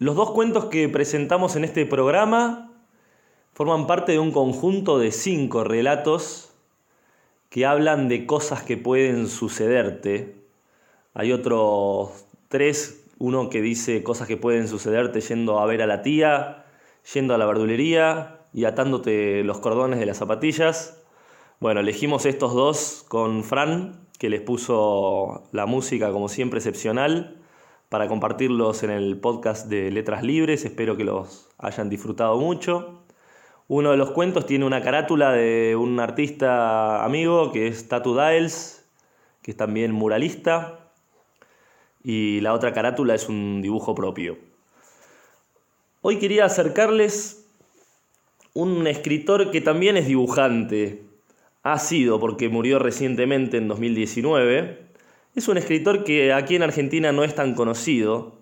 Los dos cuentos que presentamos en este programa forman parte de un conjunto de cinco relatos que hablan de cosas que pueden sucederte. Hay otros tres, uno que dice cosas que pueden sucederte yendo a ver a la tía, yendo a la verdulería y atándote los cordones de las zapatillas. Bueno, elegimos estos dos con Fran, que les puso la música como siempre excepcional para compartirlos en el podcast de Letras Libres. Espero que los hayan disfrutado mucho. Uno de los cuentos tiene una carátula de un artista amigo que es Tatu Dials, que es también muralista. Y la otra carátula es un dibujo propio. Hoy quería acercarles un escritor que también es dibujante. Ha sido porque murió recientemente en 2019 es un escritor que aquí en Argentina no es tan conocido.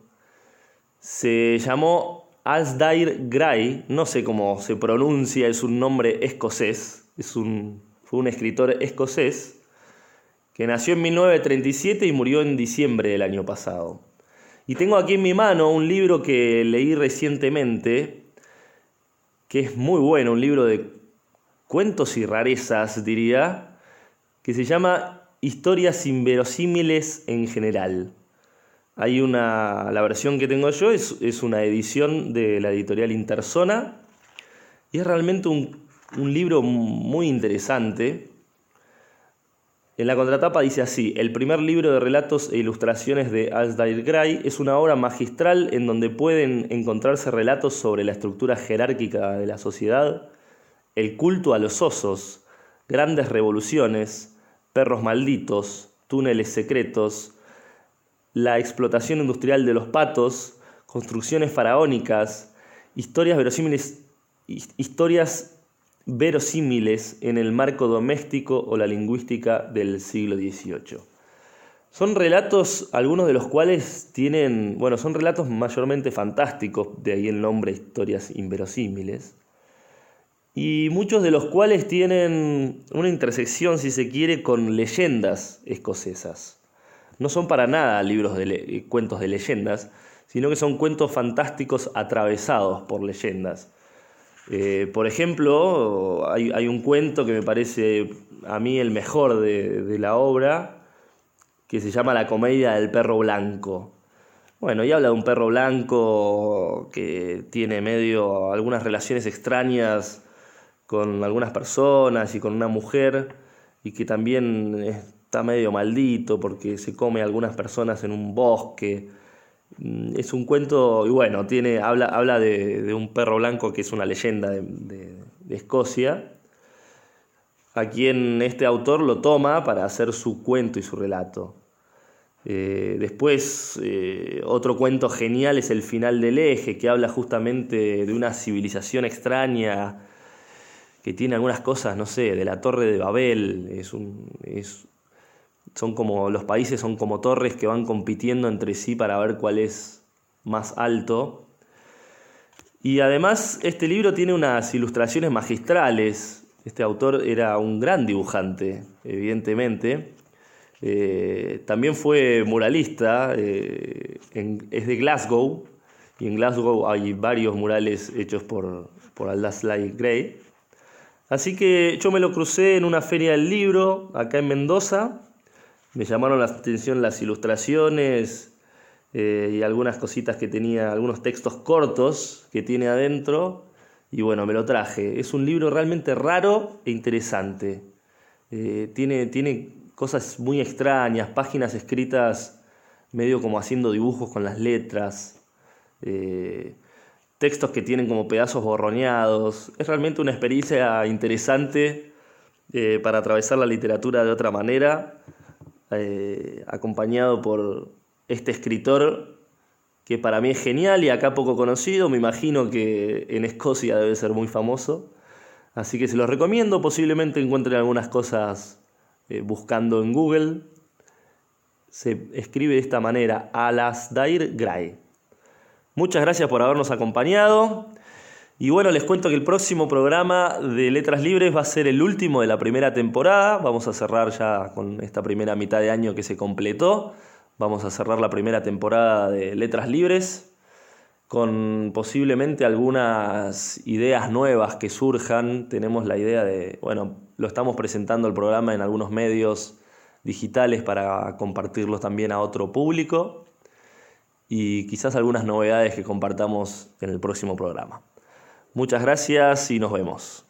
Se llamó Alsdair Gray, no sé cómo se pronuncia, es un nombre escocés, es un, fue un escritor escocés que nació en 1937 y murió en diciembre del año pasado. Y tengo aquí en mi mano un libro que leí recientemente, que es muy bueno, un libro de cuentos y rarezas, diría, que se llama historias inverosímiles en general. Hay una, la versión que tengo yo es, es una edición de la editorial Interzona y es realmente un, un libro muy interesante. En la contratapa dice así, el primer libro de relatos e ilustraciones de Alsdair Gray es una obra magistral en donde pueden encontrarse relatos sobre la estructura jerárquica de la sociedad, el culto a los osos, grandes revoluciones, perros malditos, túneles secretos, la explotación industrial de los patos, construcciones faraónicas, historias verosímiles, historias verosímiles en el marco doméstico o la lingüística del siglo XVIII. Son relatos, algunos de los cuales tienen, bueno, son relatos mayormente fantásticos, de ahí el nombre historias inverosímiles y muchos de los cuales tienen una intersección, si se quiere, con leyendas escocesas. No son para nada libros de cuentos de leyendas, sino que son cuentos fantásticos atravesados por leyendas. Eh, por ejemplo, hay, un cuento que me parece a mí el mejor de, de la obra, que se llama La comedia del perro blanco. Bueno, y habla de un perro blanco que tiene medio algunas relaciones extrañas con algunas personas y con una mujer y que también está medio maldito porque se come a algunas personas en un bosque. Mm, es un cuento, y bueno, tiene, habla, habla de, un perro blanco que es una leyenda de, Escocia, a quien este autor lo toma para hacer su cuento y su relato. Eh, después, eh, otro cuento genial es El final del eje, que habla justamente de una civilización extraña que tiene algunas cosas, no sé, de la Torre de Babel, es un, son como, los países son como torres que van compitiendo entre sí para ver cuál es más alto. Y además este libro tiene unas ilustraciones magistrales. Este autor era un gran dibujante, evidentemente. Eh, también fue muralista, eh, es de Glasgow, y en Glasgow hay varios murales hechos por, por Aldaslai Gray. Así que yo me lo crucé en una feria del libro acá en Mendoza. Me llamaron la atención las ilustraciones eh, y algunas cositas que tenía, algunos textos cortos que tiene adentro. Y bueno, me lo traje. Es un libro realmente raro e interesante. Eh, tiene, tiene cosas muy extrañas, páginas escritas medio como haciendo dibujos con las letras. Eh, textos que tienen como pedazos borroneados. Es realmente una experiencia interesante eh, para atravesar la literatura de otra manera, eh, acompañado por este escritor que para mí es genial y acá poco conocido, me imagino que en Escocia debe ser muy famoso. Así que se los recomiendo, posiblemente encuentren algunas cosas eh, buscando en Google. Se escribe de esta manera, Alasdair Gray. Muchas gracias por habernos acompañado. Y bueno, les cuento que el próximo programa de Letras Libres va a ser el último de la primera temporada. Vamos a cerrar ya con esta primera mitad de año que se completó. Vamos a cerrar la primera temporada de Letras Libres con posiblemente algunas ideas nuevas que surjan. Tenemos la idea de, bueno, lo estamos presentando el programa en algunos medios digitales para compartirlos también a otro público y quizás algunas novedades que compartamos en el próximo programa. Muchas gracias y nos vemos.